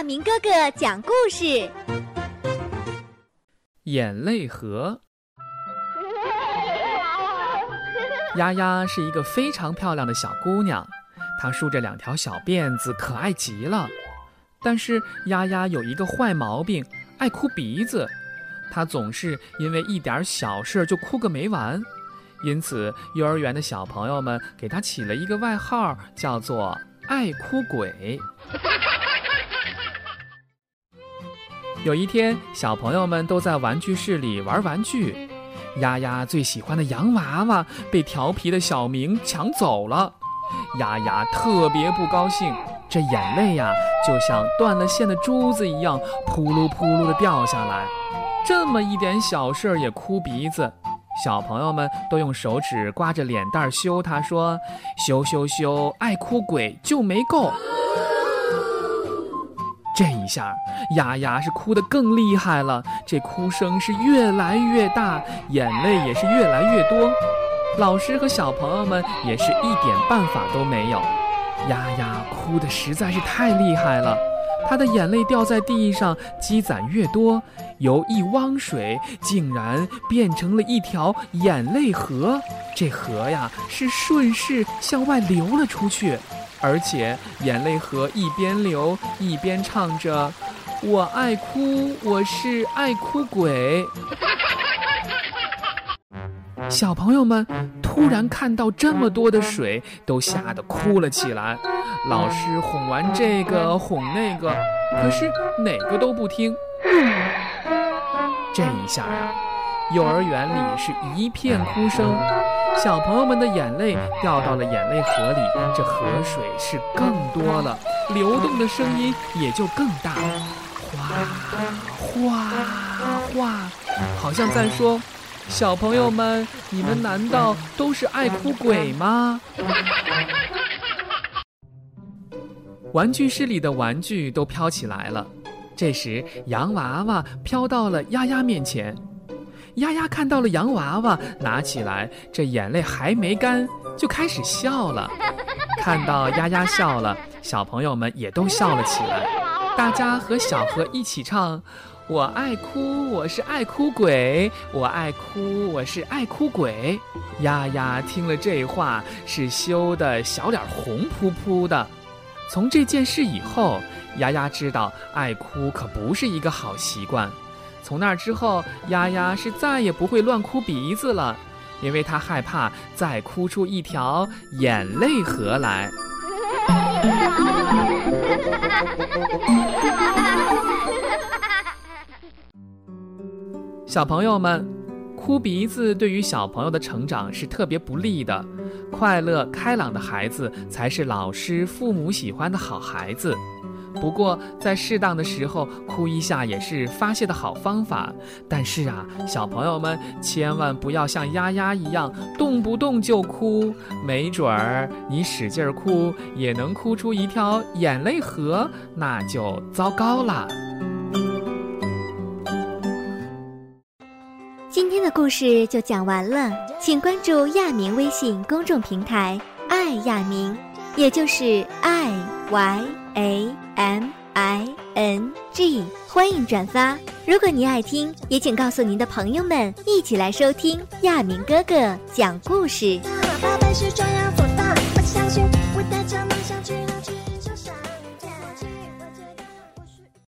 亚明哥哥讲故事。眼泪河。丫丫是一个非常漂亮的小姑娘，她梳着两条小辫子，可爱极了。但是丫丫有一个坏毛病，爱哭鼻子。她总是因为一点小事就哭个没完，因此幼儿园的小朋友们给她起了一个外号，叫做“爱哭鬼”。有一天，小朋友们都在玩具室里玩玩具，丫丫最喜欢的洋娃娃被调皮的小明抢走了，丫丫特别不高兴，这眼泪呀就像断了线的珠子一样，扑噜扑噜的掉下来。这么一点小事儿也哭鼻子，小朋友们都用手指刮着脸蛋儿羞他，说：“羞羞羞，爱哭鬼就没够。”这一下，丫丫是哭得更厉害了，这哭声是越来越大，眼泪也是越来越多。老师和小朋友们也是一点办法都没有。丫丫哭得实在是太厉害了，她的眼泪掉在地上，积攒越多，由一汪水竟然变成了一条眼泪河。这河呀，是顺势向外流了出去。而且眼泪河一边流一边唱着：“我爱哭，我是爱哭鬼。”小朋友们突然看到这么多的水，都吓得哭了起来。老师哄完这个哄那个，可是哪个都不听。这一下啊，幼儿园里是一片哭声。小朋友们的眼泪掉到了眼泪河里，这河水是更多了，流动的声音也就更大，哗哗哗，好像在说：“小朋友们，你们难道都是爱哭鬼吗？” 玩具室里的玩具都飘起来了，这时洋娃娃飘到了丫丫面前。丫丫看到了洋娃娃，拿起来，这眼泪还没干，就开始笑了。看到丫丫笑了，小朋友们也都笑了起来。大家和小河一起唱：“我爱哭，我是爱哭鬼；我爱哭，我是爱哭鬼。”丫丫听了这话，是羞得小脸红扑扑的。从这件事以后，丫丫知道爱哭可不是一个好习惯。从那之后，丫丫是再也不会乱哭鼻子了，因为她害怕再哭出一条眼泪河来。小朋友们，哭鼻子对于小朋友的成长是特别不利的。快乐开朗的孩子才是老师、父母喜欢的好孩子。不过，在适当的时候哭一下也是发泄的好方法。但是啊，小朋友们千万不要像丫丫一样动不动就哭，没准儿你使劲哭也能哭出一条眼泪河，那就糟糕了。今天的故事就讲完了，请关注亚明微信公众平台“爱亚明”，也就是爱 y a。M I N G，欢迎转发。如果您爱听，也请告诉您的朋友们，一起来收听亚明哥哥讲故事。爸爸是专